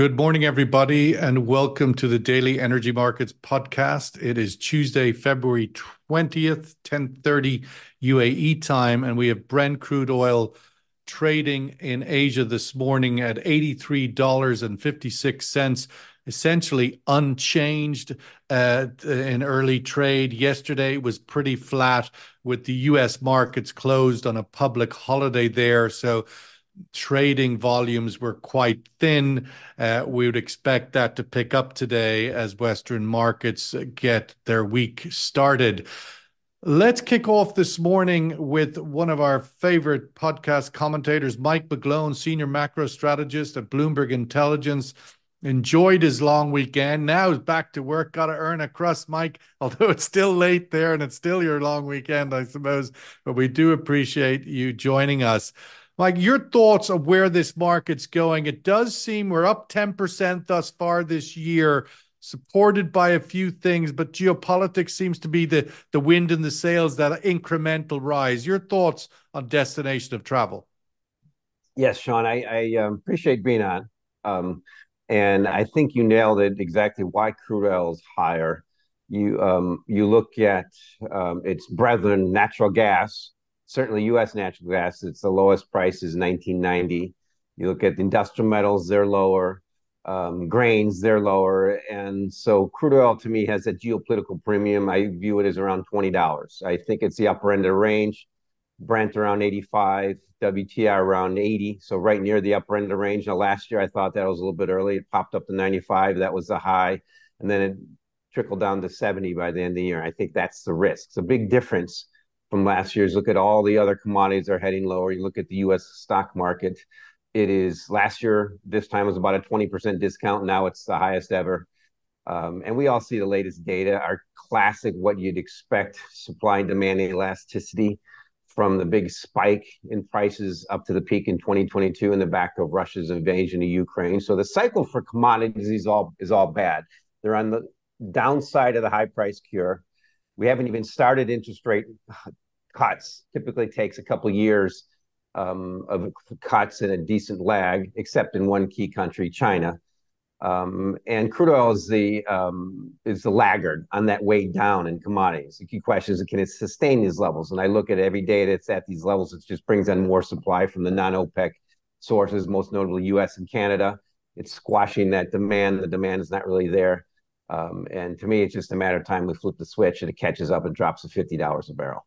Good morning, everybody, and welcome to the Daily Energy Markets podcast. It is Tuesday, February 20th, 10:30 UAE time, and we have Brent crude oil trading in Asia this morning at $83.56, essentially unchanged uh, in early trade. Yesterday was pretty flat with the U.S. markets closed on a public holiday there, so trading volumes were quite thin. Uh, we would expect that to pick up today as Western markets get their week started. Let's kick off this morning with one of our favorite podcast commentators, Mike McGlone, Senior Macro Strategist at Bloomberg Intelligence. Enjoyed his long weekend. Now he's back to work. Got to earn a crust, Mike, although it's still late there and it's still your long weekend, I suppose. But we do appreciate you joining us. Mike, your thoughts of where this market's going? It does seem we're up 10% thus far this year, supported by a few things, but geopolitics seems to be the, the wind in the sails, that incremental rise. Your thoughts on destination of travel? Yes, Sean, I, I um, appreciate being on. Um, and I think you nailed it exactly why crude oil is higher. You um, you look at um, its brethren, natural gas, certainly U.S. natural gas, it's the lowest price is 1990. You look at industrial metals, they're lower. Um, grains, they're lower. And so crude oil to me has a geopolitical premium. I view it as around $20. I think it's the upper end of the range. Brent around 85, WTI around 80. So right near the upper end of the range. Now, last year I thought that was a little bit early. It popped up to 95. That was the high. And then it trickled down to 70 by the end of the year. I think that's the risk. It's a big difference from last year's. Look at all the other commodities are heading lower. You look at the U.S. stock market. It is last year, this time was about a 20% discount. Now it's the highest ever. Um, and we all see the latest data, our classic, what you'd expect supply and demand elasticity from the big spike in prices up to the peak in 2022 in the back of Russia's invasion of Ukraine. So the cycle for commodities is all is all bad. They're on the downside of the high price cure. We haven't even started interest rate cuts. Typically takes a couple of years um, of cuts and a decent lag, except in one key country, China. Um, and crude oil is the um, is the laggard on that way down in commodities. The key question is, can it sustain these levels? And I look at every day that's at these levels, it just brings on more supply from the non-OPEC sources, most notably U.S. and Canada. It's squashing that demand. The demand is not really there. Um, and to me, it's just a matter of time we flip the switch and it catches up and drops to $50 a barrel.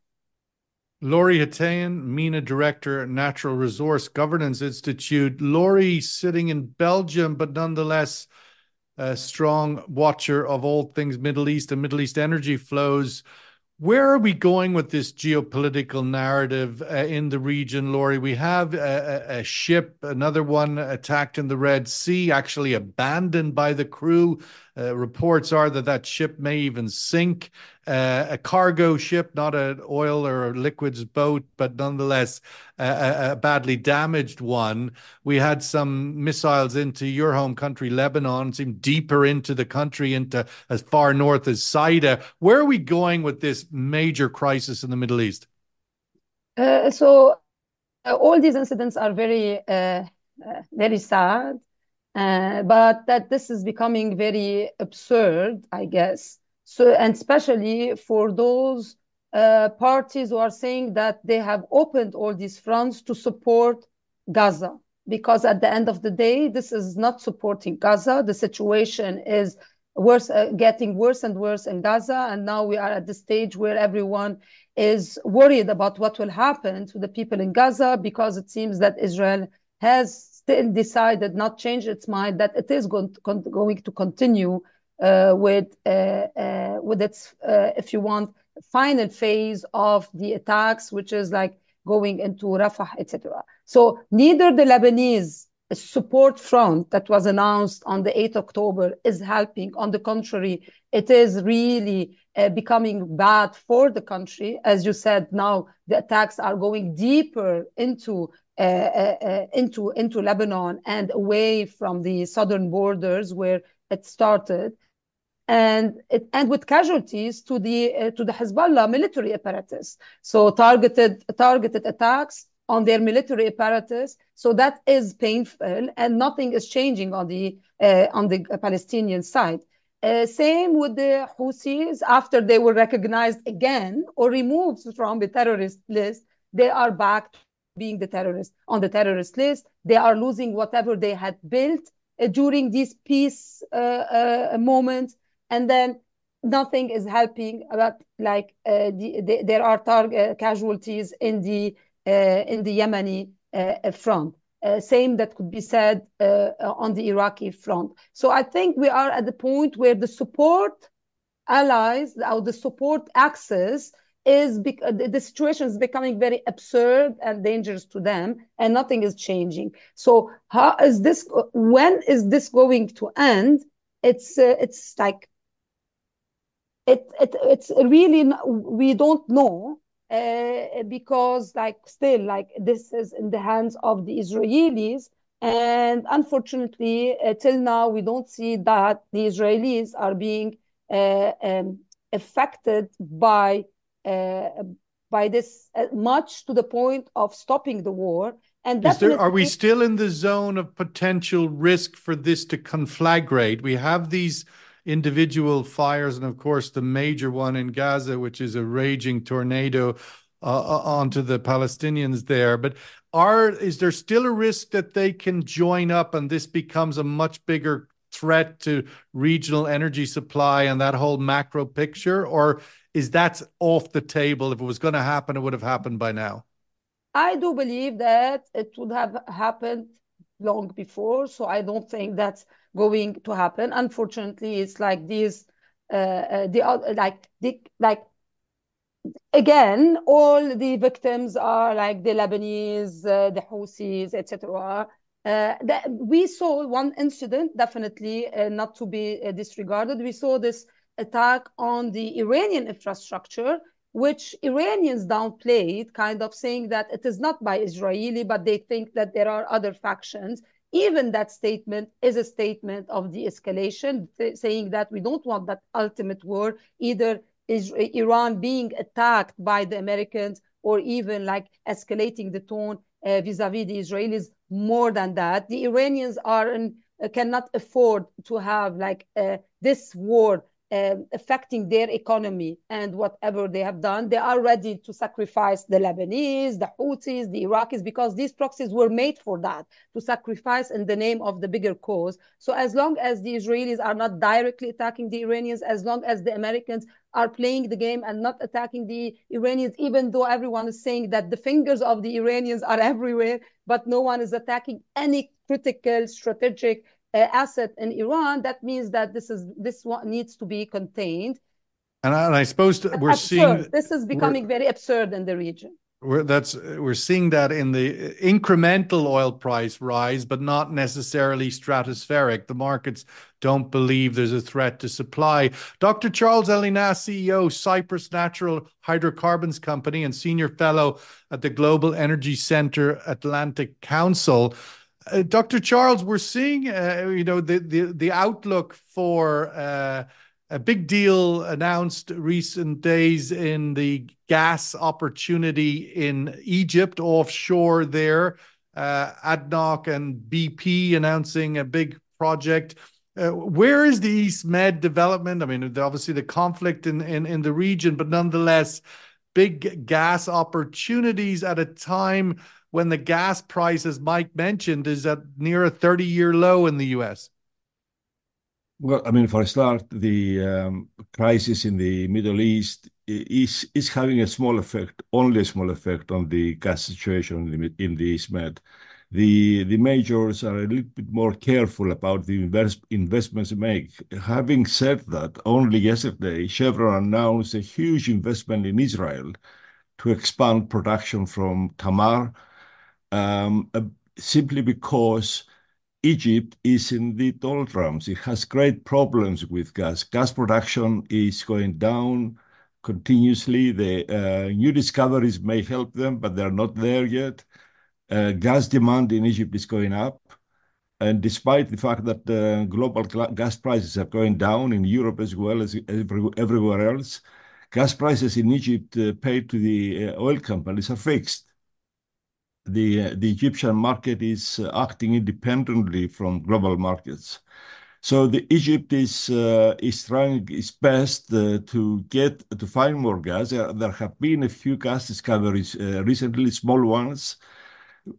Laury Haytayan, MENA Director Natural Resource Governance Institute. Laury sitting in Belgium, but nonetheless a strong watcher of all things Middle East and Middle East energy flows. Where are we going with this geopolitical narrative uh, in the region, Laury? We have a, a, ship, another one attacked in the Red Sea, actually abandoned by the crew. Uh, reports are that that ship may even sink. Uh, a cargo ship, not an oil or liquids boat, but nonetheless a, a, badly damaged one. We had some missiles into your home country, Lebanon, seemed deeper into the country, into as far north as Saida. Where are we going with this major crisis in the Middle East? Uh, so uh, all these incidents are very, uh, uh very sad, uh, but that this is becoming very absurd, I guess. So, and especially for those uh, parties who are saying that they have opened all these fronts to support Gaza, because at the end of the day, this is not supporting Gaza. The situation is worse, uh, getting worse and worse in Gaza, and now we are at the stage where everyone is worried about what will happen to the people in Gaza because it seems that Israel has still decided, not change its mind, that it is going to, going to continue uh, with uh, uh, with its, if you want, final phase of the attacks, which is like going into Rafah, etc. So neither the Lebanese support front that was announced on the 8th October is helping. On the contrary, it is really uh, becoming bad for the country. As you said, now the attacks are going deeper into uh, uh, into into Lebanon and away from the southern borders where it started and it, and with casualties to the uh, to the Hezbollah military apparatus. So targeted targeted attacks on their military apparatus. So that is painful, and nothing is changing on the uh, on the Palestinian side. Uh, same with the Houthis. After they were recognized again or removed from the terrorist list, they are back being the terrorist on the terrorist list. They are losing whatever they had built uh, during these peace uh, uh, and then nothing is helping. But like uh, the, the, there are target casualties in the in the Yemeni front. Uh, same that could be said uh, on the Iraqi front. So I think we are at the point where the support allies or the support axis is because the situation is becoming very absurd and dangerous to them and nothing is changing. So how is this when is this going to end? It's uh, it's like it, it it's really we don't know uh, because like still like this is in the hands of the Israelis and unfortunately uh, till now we don't see that the Israelis are being uh, um, affected by uh, by this uh, much to the point of stopping the war. And there, are we still in the zone of potential risk for this to conflagrate? We have these individual fires, and of course, the major one in Gaza, which is a raging tornado uh, uh onto the Palestinians there. But are is there still a risk that they can join up and this becomes a much bigger threat to regional energy supply and that whole macro picture? Or is that off the table? If it was going to happen, it would have happened by now. I do believe that it would have happened long before. So I don't think that's going to happen. Unfortunately, it's like these, uh, uh, the like the like again, all the victims are like the Lebanese, uh, the Houthis, etc. Uh, we saw one incident, definitely uh, not to be uh, disregarded. We saw this attack on the Iranian infrastructure, which Iranians downplayed, kind of saying that it is not by Israeli, but they think that there are other factions. Even that statement is a statement of de escalation, saying that we don't want that ultimate war, either is Iran being attacked by the Americans or even like escalating the tone uh, vis-a-vis the Israelis more than that. The Iranians are in, uh, cannot afford to have like uh, this war um, affecting their economy and whatever they have done, they are ready to sacrifice the Lebanese, the Houthis, the Iraqis, because these proxies were made for that, to sacrifice in the name of the bigger cause. So as long as the Israelis are not directly attacking the Iranians, as long as the Americans are playing the game and not attacking the Iranians, even though everyone is saying that the fingers of the Iranians are everywhere, but no one is attacking any critical strategic asset in Iran, that means that this is this one needs to be contained. And I, and I suppose we're absurd. seeing this is becoming very absurd in the region. We're, that's we're seeing that in the incremental oil price rise, but not necessarily stratospheric. The markets don't believe there's a threat to supply. Dr. Charles Ellinas, CEO, Cyprus Natural Hydrocarbons Company, and senior fellow at the Global Energy Center Atlantic Council. Uh, Dr. Charles, we're seeing, uh, you know, the, the, the outlook for uh, a big deal announced recent days in the gas opportunity in Egypt offshore there. Uh, ADNOC and BP announcing a big project. Uh, where is the East Med development? I mean, obviously the conflict in, in, in the region, but nonetheless, big gas opportunities at a time when the gas price, as Mike mentioned, is at near a 30 year low in the US? Well, I mean, for a start, the um, crisis in the Middle East is is having a small effect, only a small effect on the gas situation in the, in the East Med. The the majors are a little bit more careful about the invest, investments they make. Having said that, only yesterday Chevron announced a huge investment in Israel to expand production from Tamar um, uh, simply because Egypt is in the doldrums. It has great problems with gas. Gas production is going down continuously. The uh, new discoveries may help them, but they're not there yet. Uh, gas demand in Egypt is going up. And despite the fact that uh, global gas prices are going down in Europe as well as every, everywhere else, gas prices in Egypt uh, paid to the uh, oil companies are fixed. The the Egyptian market is acting independently from global markets. So the Egypt is uh, is trying its best uh, to get to find more gas. there have been a few gas discoveries uh, recently, small ones,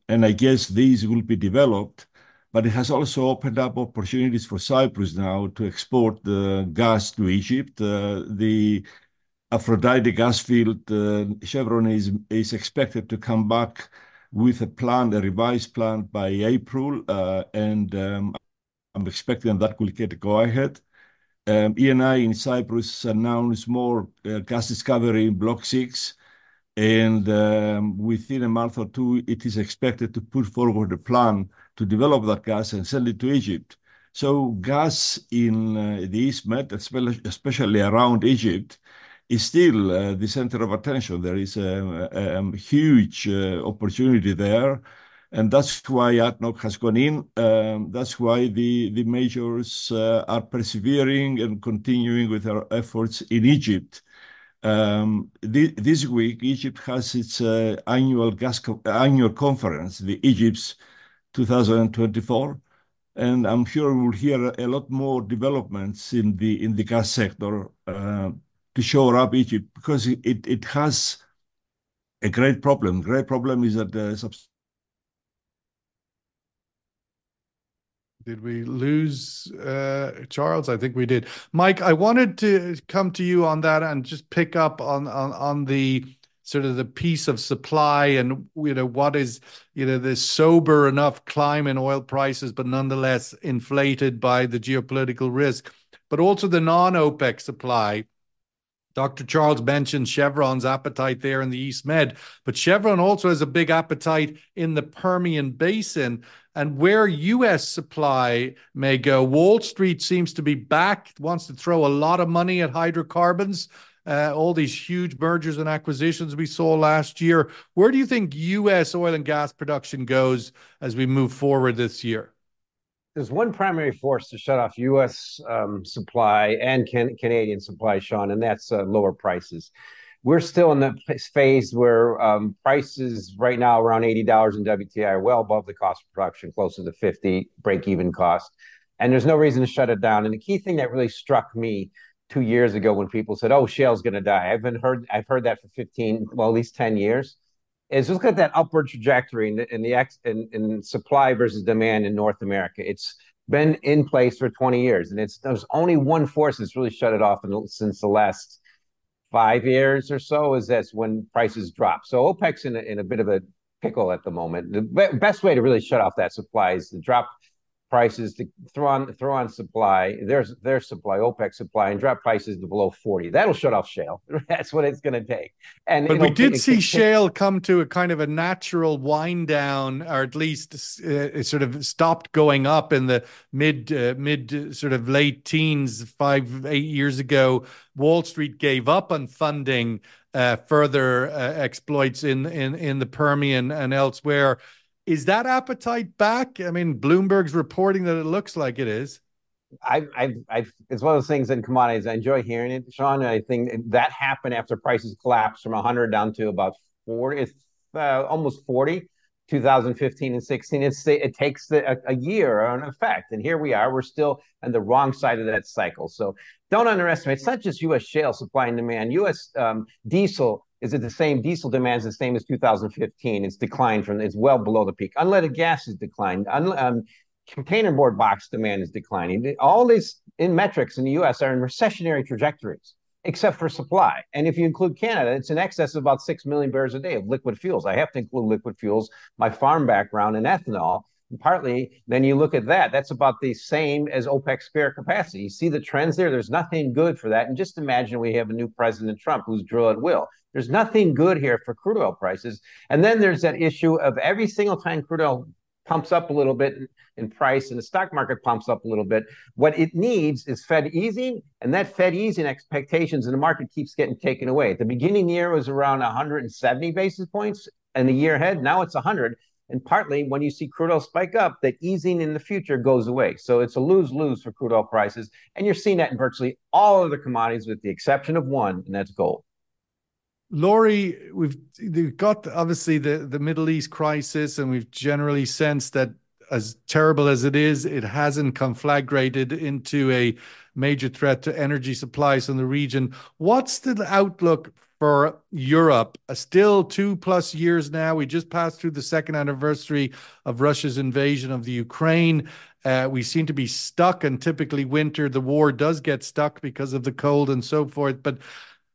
and I guess these will be developed. But it has also opened up opportunities for Cyprus now to export the gas to Egypt. Uh, the Aphrodite gas field, uh, Chevron is is expected to come back with a plan, a revised plan by April, uh, and um, I'm expecting that will get a go-ahead. Um, Eni in Cyprus announced more uh, gas discovery in Block 6, and um, within a month or two, it is expected to put forward a plan to develop that gas and send it to Egypt. So gas in uh, the East Med, especially around Egypt, is still uh, the center of attention. There is a, a, a huge uh, opportunity there, and that's why ADNOC has gone in. Um, that's why the the majors uh, are persevering and continuing with their efforts in Egypt. Um, th this week, Egypt has its uh, annual gas co annual conference, the EGYPES 2024, and I'm sure we'll hear a lot more developments in the in the gas sector uh, to shore up Egypt because it, it, has a great problem. Great problem is that the Did we lose uh, Charles? I think we did. Mike, I wanted to come to you on that and just pick up on on on the sort of the piece of supply and you know what is you know this sober enough climb in oil prices, but nonetheless inflated by the geopolitical risk, but also the non-OPEC supply Dr. Charles mentioned Chevron's appetite there in the East Med, but Chevron also has a big appetite in the Permian Basin and where US supply may go. Wall Street seems to be back, wants to throw a lot of money at hydrocarbons. Uh, all these huge mergers and acquisitions we saw last year. Where do you think US oil and gas production goes as we move forward this year? There's one primary force to shut off U.S. Um, supply and can, Canadian supply, Sean, and that's uh, lower prices. We're still in the phase where um, prices right now around $80 in WTI are well above the cost of production, closer to 50 break-even cost. And there's no reason to shut it down. And the key thing that really struck me two years ago when people said, "Oh, shale's going to die," I've been heard I've heard that for 15, well, at least 10 years is look at that upward trajectory in the in the ex in, in supply versus demand in North America. It's been in place for 20 years, and it's there's only one force that's really shut it off in, since the last five years or so. Is that's when prices drop. So OPEC's in a, in a bit of a pickle at the moment. The be- best way to really shut off that supply is to drop prices to throw on throw on supply, there's their supply, OPEC supply, and drop prices to below 40. That'll shut off shale. That's what it's going to take. And but we did see shale come to a kind of a natural wind down, or at least uh, it sort of stopped going up in the mid uh, mid sort of late teens, five eight years ago. Wall Street gave up on funding uh, further uh, exploits in in in the Permian and elsewhere. Is that appetite back? I mean, Bloomberg's reporting that it looks like it is. I, I, I, it's one of those things in commodities. I enjoy hearing it, Sean. I think that happened after prices collapsed from 100 down to about 40, it's uh, almost 40, 2015 and 16. It's it takes the, a, a year an effect, and here we are. We're still on the wrong side of that cycle. So don't underestimate. It's not just U.S. shale supply and demand. U.S. Um, diesel is it the same? Diesel demand is the same as 2015. It's declined from, it's well below the peak. Unleaded gas has declined. Un, um, containerboard box demand is declining. All these in metrics in the US are in recessionary trajectories, except for supply. And if you include Canada, it's in excess of about 6 million barrels a day of liquid fuels. I have to include liquid fuels, my farm background, in ethanol And partly, then you look at that, that's about the same as OPEC spare capacity. You see the trends there. There's nothing good for that. And just imagine we have a new President Trump who's drill at will. There's nothing good here for crude oil prices. And then there's that issue of every single time crude oil pumps up a little bit in price and the stock market pumps up a little bit. What it needs is Fed easing, and that Fed easing expectations in the market keeps getting taken away. At the beginning of the year was around 170 basis points, and the year ahead now it's 100. And partly when you see crude oil spike up, that easing in the future goes away. So it's a lose lose for crude oil prices. And you're seeing that in virtually all of the commodities, with the exception of one, and that's gold. Laury, we've got obviously the the Middle East crisis, and we've generally sensed that as terrible as it is, it hasn't conflagrated into a major threat to energy supplies in the region. What's the outlook for Europe? Uh, still two plus years now. We just passed through the second anniversary of Russia's invasion of the Ukraine. Uh, we seem to be stuck, and typically winter, the war does get stuck because of the cold and so forth. But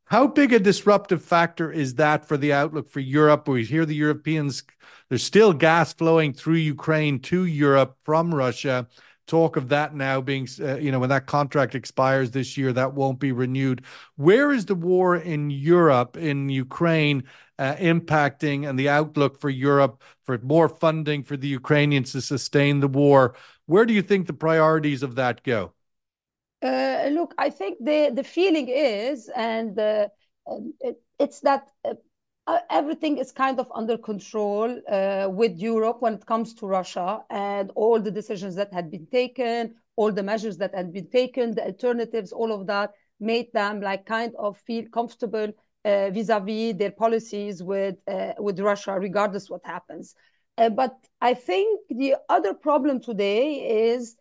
how big a disruptive factor is that for the outlook for Europe? We hear the Europeans, there's still gas flowing through Ukraine to Europe from Russia. Talk of that now being, uh, you know, when that contract expires this year, that won't be renewed. Where is the war in Europe, in Ukraine, uh, impacting and the outlook for Europe for more funding for the Ukrainians to sustain the war? Where do you think the priorities of that go? Uh, look, I think the the feeling is, and it's that uh, uh, everything is kind of under control with Europe when it comes to Russia and all the decisions that had been taken, all the measures that had been taken, the alternatives, all of that made them like kind of feel comfortable vis-à-vis their policies with with Russia, regardless what happens. But I think the other problem today is,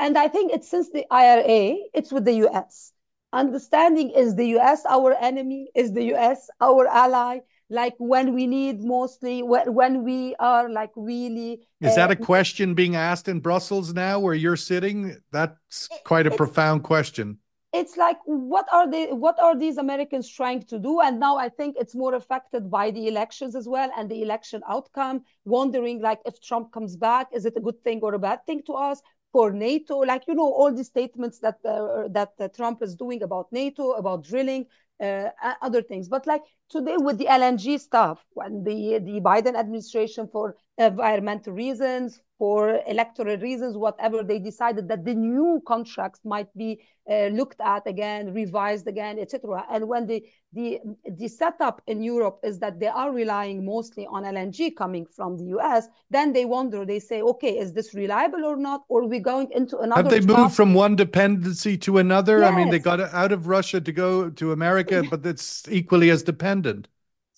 and I think it's since the IRA, it's with the U.S. Understanding is the U.S. our enemy? Is the U.S. our ally? Like when we need mostly, when we are like really. Is that a uh, question being asked in Brussels now where you're sitting? That's quite a profound question. It's like, what are these Americans trying to do? And now I think it's more affected by the elections as well and the election outcome, wondering like if Trump comes back, is it a good thing or a bad thing to us for NATO? Like, you know, all these statements that uh, that uh, Trump is doing about NATO, about drilling, uh, other things. But like today with the LNG stuff, when the Biden administration for environmental reasons, for electoral reasons, whatever, they decided that the new contracts might be uh, looked at again, revised again, etc. And when the the the setup in Europe is that they are relying mostly on LNG coming from the U.S., then they wonder, they say, okay, is this reliable or not? Or are we going into another? Have they moved from one dependency to another? I mean, they got out of Russia to go to America, but it's equally as dependent.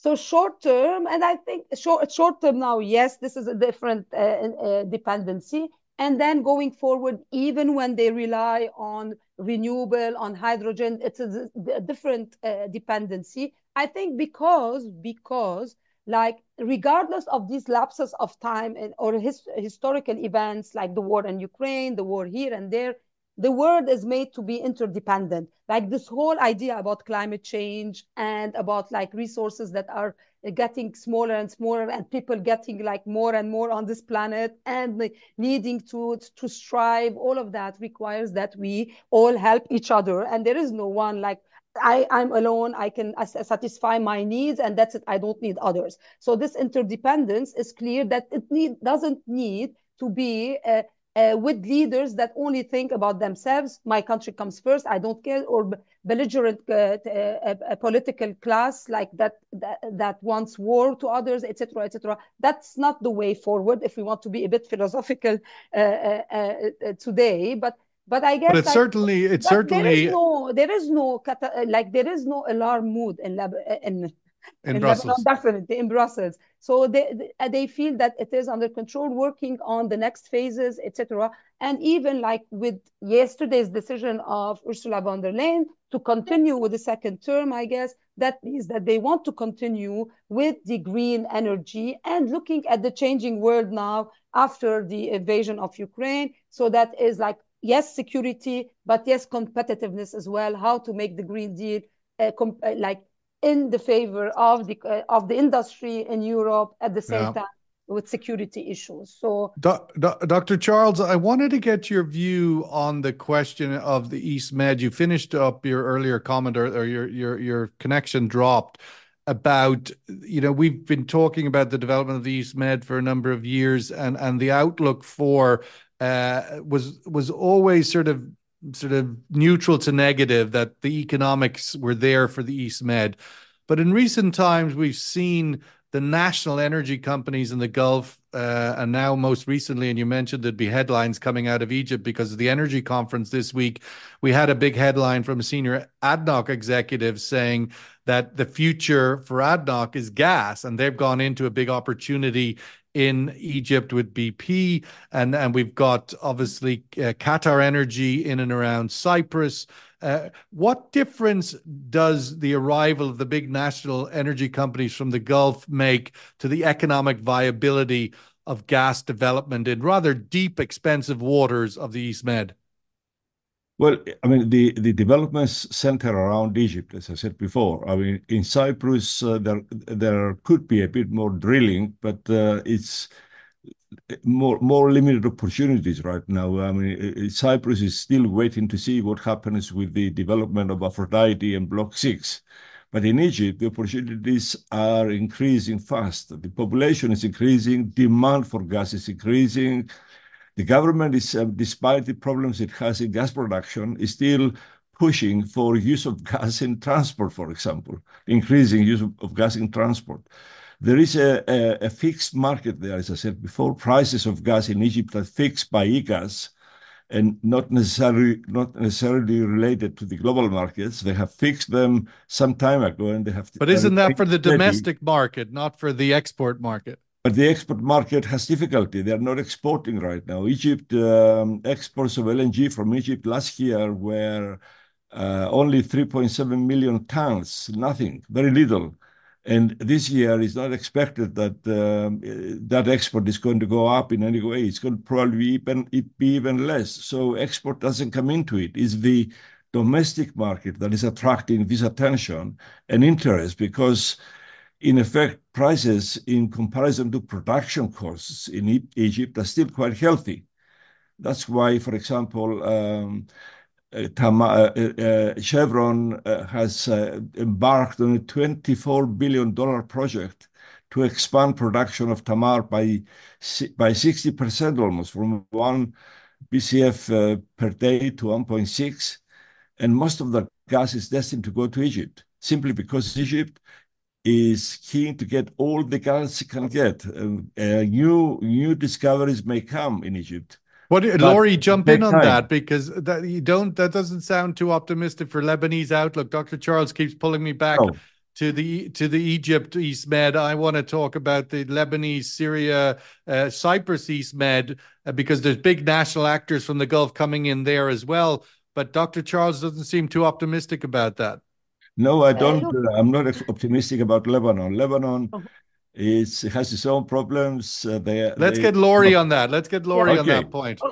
So short term, and I think short short term now, yes, this is a different uh, uh, dependency. And then going forward, even when they rely on renewable, on hydrogen, it's a different uh, dependency. I think because because like regardless of these lapses of time and, or historical events like the war in Ukraine, the war here and there, the world is made to be interdependent. Like this whole idea about climate change and about like resources that are getting smaller and smaller and people getting like more and more on this planet and needing to to strive, all of that requires that we all help each other. And there is no one like I'm alone, I can satisfy my needs and that's it, I don't need others. So this interdependence is clear that it need, doesn't need to be Uh, with leaders that only think about themselves. My country comes first, I don't care, or belligerent uh, uh, political class like that that wants war to others, etc., cetera, et cetera. That's not the way forward if we want to be a bit philosophical today. But but I guess. But certainly it's certainly. There is no, like there is no alarm mood in Brussels. Definitely in Brussels. So they uh, they feel that it is under control, working on the next phases, etc. And even like with yesterday's decision of Ursula von der Leyen to continue with the second term, I guess that means that they want to continue with the green energy and looking at the changing world now after the invasion of Ukraine. So that is like, yes, security, but yes, competitiveness as well, how to make the Green Deal uh, uh, like in the favor of the of the industry in Europe at the same time with security issues. So. Dr. Charles, I wanted to get your view on the question of the East Med. You finished up your earlier comment or your your your connection dropped about, you know, we've been talking about the development of the East Med for a number of years and and the outlook for uh, was was always sort of neutral to negative that the economics were there for the East Med. But in recent times, we've seen the national energy companies in the Gulf uh, and now most recently, and you mentioned there'd be headlines coming out of Egypt because of the energy conference this week. We had a big headline from a senior ADNOC executive saying that the future for ADNOC is gas, and they've gone into a big opportunity in Egypt with BP, and, and we've got obviously uh, Qatar Energy in and around Cyprus. Uh, what difference does the arrival of the big national energy companies from the Gulf make to the economic viability of gas development in rather deep, expensive waters of the East Med? Well, I mean, the, the developments center around Egypt, as I said before. I mean, in Cyprus, uh, there there could be a bit more drilling, but uh, it's more more limited opportunities right now. I mean, Cyprus is still waiting to see what happens with the development of Aphrodite and Block 6. But in Egypt, the opportunities are increasing fast. The population is increasing, demand for gas is increasing, the government is, uh, despite the problems it has in gas production, is still pushing for use of gas in transport, for example, increasing use of, of gas in transport. There is a, a, a, fixed market there, as I said before. Prices of gas in Egypt are fixed by EGAS and not necessarily not necessarily related to the global markets. They have fixed them some time ago, and they have. But isn't that for the domestic market, not for the export market? But the export market has difficulty. They are not exporting right now. Egypt um, exports of LNG from Egypt last year were uh, only 3.7 million tons, nothing, very little. And this year is not expected that um, that export is going to go up in any way. It's going to probably even, be even less. So export doesn't come into it. It's the domestic market that is attracting this attention and interest because in effect, prices in comparison to production costs in Egypt are still quite healthy. That's why, for example, um, uh, uh, uh, Chevron has embarked on a $24 billion project to expand production of Tamar by 60% almost, from 1 BCF per day to 1.6. And most of the gas is destined to go to Egypt, simply because Egypt is keen to get all the gas it can get. Uh, new new discoveries may come in Egypt. What, Laury, jump in on time. that because that you don't. That doesn't sound too optimistic for Lebanese outlook. Dr. Charles keeps pulling me back. Oh. To the to the Egypt East Med, I want to talk about the Lebanese, Syria, uh, Cyprus East Med uh, because there's big national actors from the Gulf coming in there as well. But Dr. Charles doesn't seem too optimistic about that. No, I don't. Uh, I'm not optimistic about Lebanon. Lebanon oh. is has its own problems. Uh, they, Let's they, get Laury on that. Let's get Laury yeah. okay. on that point.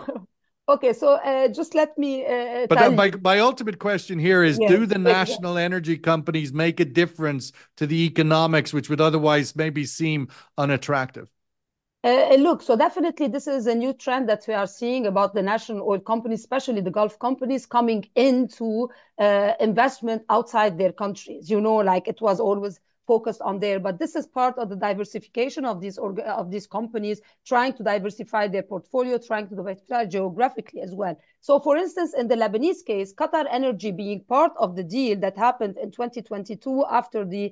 Okay, so uh, just let me. Uh, but uh, my, my ultimate question here is: yes, Do the national energy companies make a difference to the economics, which would otherwise maybe seem unattractive? Uh, look, so definitely this is a new trend that we are seeing about the national oil companies, especially the Gulf companies, coming into uh, investment outside their countries. You know, like it was always focused on there. But this is part of the diversification of these of these companies, trying to diversify their portfolio, trying to diversify geographically as well. So, for instance, in the Lebanese case, Qatar Energy being part of the deal that happened in 2022 after the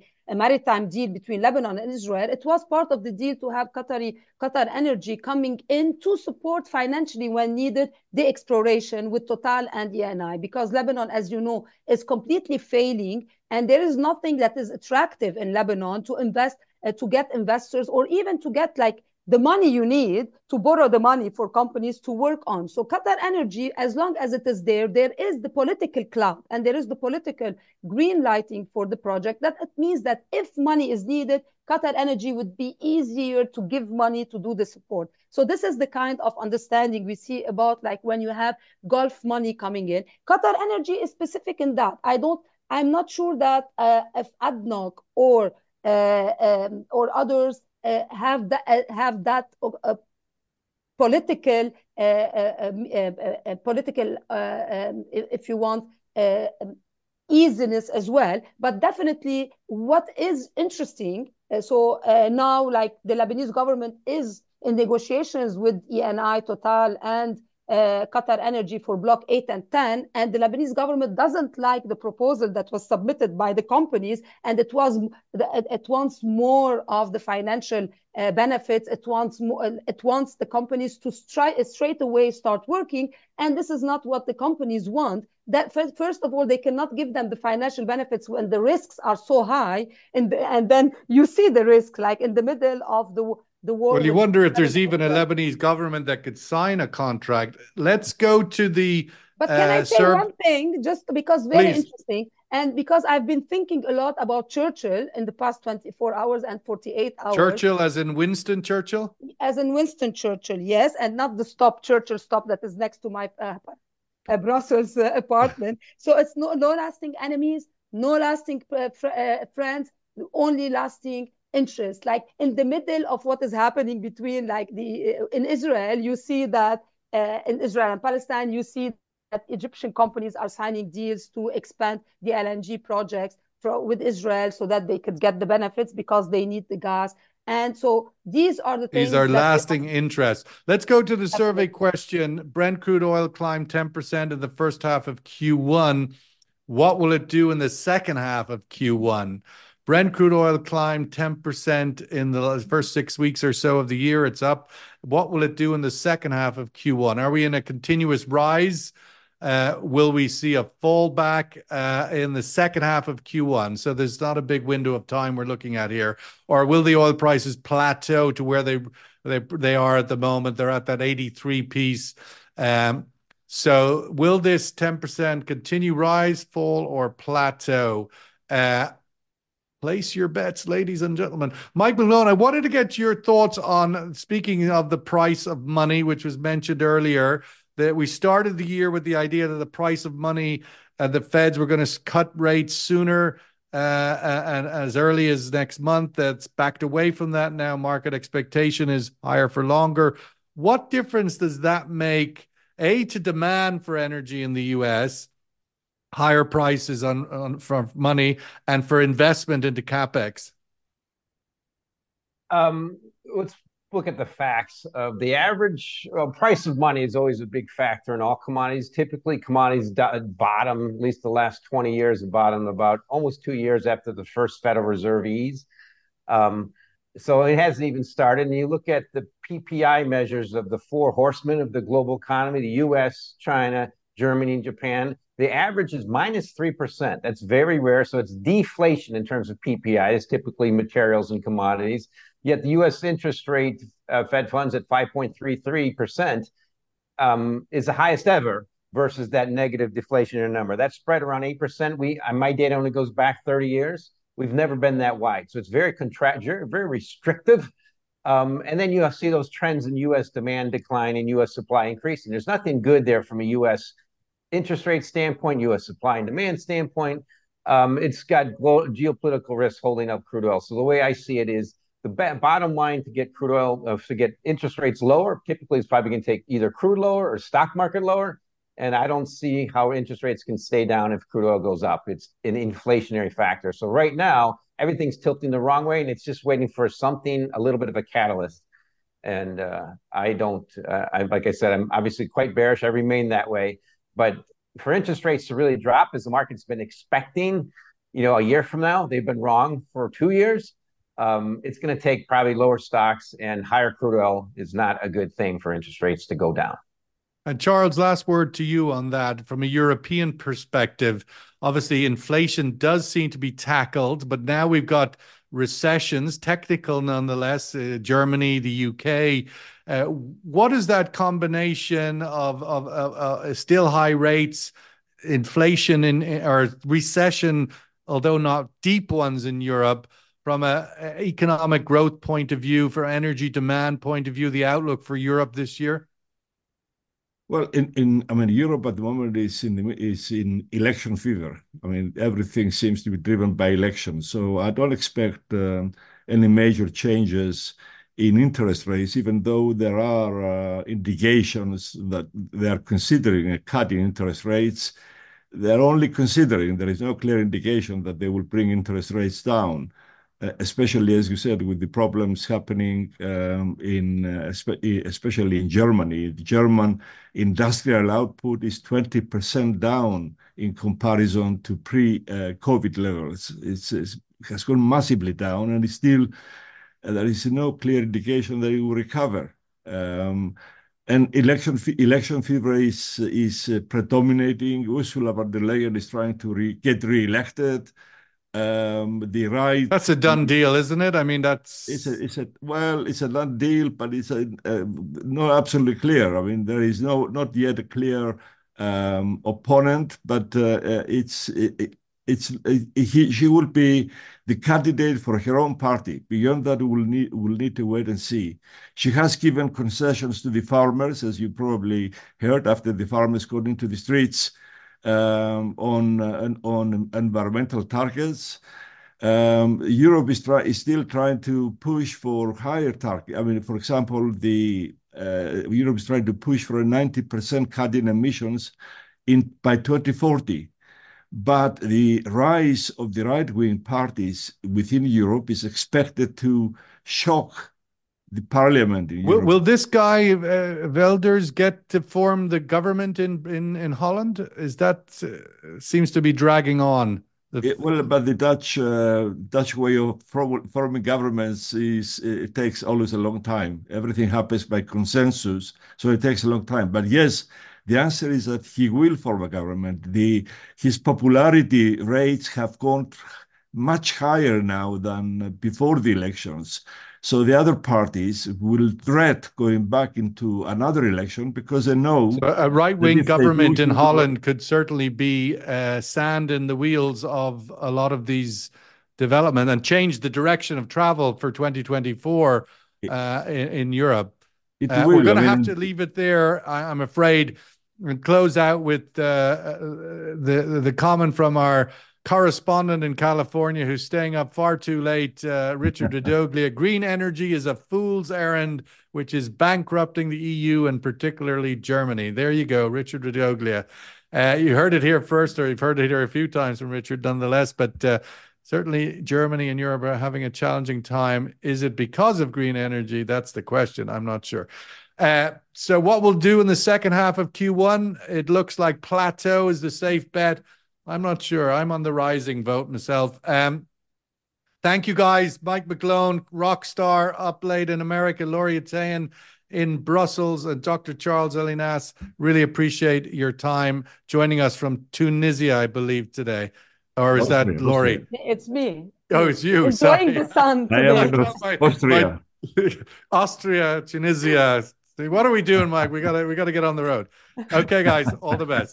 maritime deal between Lebanon and Israel, it was part of the deal to have Qatari Qatar Energy coming in to support financially when needed the exploration with Total and ENI because Lebanon, as you know, is completely failing and there is nothing that is attractive in Lebanon to invest, uh, to get investors, or even to get like the money you need to borrow the money for companies to work on. So Qatar Energy, as long as it is there, there is the political clout and there is the political green lighting for the project. That it means that if money is needed, Qatar Energy would be easier to give money to do the support. So this is the kind of understanding we see about like when you have Gulf money coming in. Qatar Energy is specific in that. I don't I'm not sure that uh, if ADNOC or uh, um, or others uh, have that uh, have that uh, political political um, if you want um, easiness as well. But definitely, what is interesting. so now, like the Lebanese government is in negotiations with ENI, Total, and uh, Qatar Energy for Block 8 and 10. And the Lebanese government doesn't like the proposal that was submitted by the companies. And it was it wants more of the financial uh, benefits. It wants more, it wants the companies to stri- straight away start working. And this is not what the companies want. That first, first of all, they cannot give them the financial benefits when the risks are so high. And, and then you see the risk like in the middle of the the war. Well, you wonder if there's even a Lebanese government that could sign a contract. Let's go to the. But can uh, I say one thing, just because very Please. interesting, and because I've been thinking a lot about Churchill in the past 24 hours and 48 hours. Churchill, as in Winston Churchill. As in Winston Churchill, yes, and not the stop Churchill stop that is next to my uh, uh, Brussels uh, apartment. so it's no no lasting enemies, no lasting uh, uh, friends, only lasting interest like in the middle of what is happening between like the uh, in israel you see that uh, in israel and palestine you see that egyptian companies are signing deals to expand the lng projects for, with israel so that they could get the benefits because they need the gas and so these are the things. These are lasting are- interests. Let's go to the survey question. Brent crude oil climbed 10% in the first half of Q1. What will it do in the second half of Q1? Brent crude oil climbed 10% in the first six weeks or so of the year. It's up. What will it do in the second half of Q1? Are we in a continuous rise? Uh, will we see a fallback uh, in the second half of Q1? So there's not a big window of time we're looking at here. Or will the oil prices plateau to where they they they are at the moment? They're at that 83 piece. Um, so will this 10% continue rise, fall, or plateau? Uh, Place your bets, ladies and gentlemen. Mike McGlone, I wanted to get your thoughts on speaking of the price of money, which was mentioned earlier. That we started the year with the idea that the price of money, uh, the Feds were going to cut rates sooner uh, and as early as next month. That's backed away from that now. Market expectation is higher for longer. What difference does that make? A to demand for energy in the U.S higher prices on, on for money and for investment into capex? Um, let's look at the facts. Uh, the average price of money is always a big factor in all commodities. Typically, commodities bottom, at least the last 20 years, have bottomed about almost two years after the first Federal Reserve ease. Um, so it hasn't even started. And you look at the PPI measures of the four horsemen of the global economy the US, China, Germany, and Japan the average is minus 3%. That's very rare. So it's deflation in terms of PPI. It's typically materials and commodities. Yet the US interest rate, uh, Fed funds at 5.33%, um, is the highest ever versus that negative deflationary number. That spread around 8%. We, uh, my data only goes back 30 years. We've never been that wide. So it's very contract, very restrictive. Um, and then you see those trends in U.S. demand decline and U.S. supply increasing. There's nothing good there from a U.S interest rate standpoint, U.S. supply and demand standpoint. Um, it's got geopolitical risks holding up crude oil. So the way I see it is the bottom line to get crude oil, uh, to get interest rates lower, typically is probably going to take either crude lower or stock market lower. And I don't see how interest rates can stay down if crude oil goes up. It's an inflationary factor. So right now, everything's tilting the wrong way, and it's just waiting for something, a little bit of a catalyst. And uh, I don't, uh, I, like I said, I'm obviously quite bearish. I remain that way. But for interest rates to really drop, as the market's been expecting, you know, a year from now, they've been wrong for two years. Um, it's going to take probably lower stocks and higher crude oil is not a good thing for interest rates to go down. And Charles, last word to you on that. From a European perspective, obviously inflation does seem to be tackled, but now we've got recessions, technical nonetheless, uh, Germany, the UK. Uh, what is that combination of, of, of uh, still high rates, inflation in, or recession, although not deep ones in Europe, from a, a economic growth point of view, for energy demand point of view, the outlook for Europe this year? Well, in, in I mean, Europe at the moment is in is in election fever. I mean, everything seems to be driven by elections. So I don't expect um, any major changes in interest rates, even though there are uh, indications that they are considering a cut in interest rates. They're only considering. There is no clear indication that they will bring interest rates down. especially as you said, with the problems happening um, in uh, especially in Germany. The German industrial output is 20% down in comparison to pre-COVID levels. It's, it's, it has gone massively down, and it's still uh, there is no clear indication that it will recover. Um, and election election fever is is uh, predominating. Ursula von der Leyen is trying to re get re-elected. Um, the right. That's a done deal, isn't it? I mean, that's. It's a, it's a well, it's a done deal, but it's a, uh, not absolutely clear. I mean, there is no not yet a clear um, opponent, but uh, uh it's it, it's he, she will be the candidate for her own party. Beyond that, we'll need we'll need to wait and see. She has given concessions to the farmers, as you probably heard, after the farmers got into the streets um, on uh, on environmental targets. Um, Europe is try is still trying to push for higher target. I mean, for example, the uh, Europe is trying to push for a 90% cut in emissions in by 2040 but the rise of the right-wing parties within Europe is expected to shock the parliament in will, will, this guy uh, Wilders get to form the government in in in Holland? Is that uh, seems to be dragging on? It, well, but the Dutch uh, Dutch way of forming governments is it takes always a long time. Everything happens by consensus, so it takes a long time. But yes, the answer is that he will form a government. The, his popularity rates have gone much higher now than before the elections. So the other parties will dread going back into another election because they know so a right-wing government in Holland could certainly be uh, sand in the wheels of a lot of these development and change the direction of travel for 2024 uh, in, in, Europe. Uh, we're going to have to leave it there. I, am afraid and close out with uh, uh, the the comment from our correspondent in California who's staying up far too late, uh, Richard Radoglia. Green energy is a fool's errand, which is bankrupting the EU and particularly Germany. There you go, Richard Radoglia. Uh, you heard it here first, or you've heard it here a few times from Richard, nonetheless. But uh, certainly, Germany and Europe are having a challenging time. Is it because of green energy? That's the question. I'm not sure. Uh, so what we'll do in the second half of Q1, it looks like plateau is the safe bet. I'm not sure. I'm on the rising vote myself. Um, thank you guys. Mike McGlone, rock star up late in America, Laury Haytayan in Brussels, and Dr. Charles Ellinas. Really appreciate your time joining us from Tunisia, I believe, today. Or is Austria, that Laury? It's me. Oh, it's you. Enjoying Sorry. the sun today. Austria. Austria, Tunisia, what are we doing, Mike? We gotta we gotta get on the road. Okay, guys, all the best.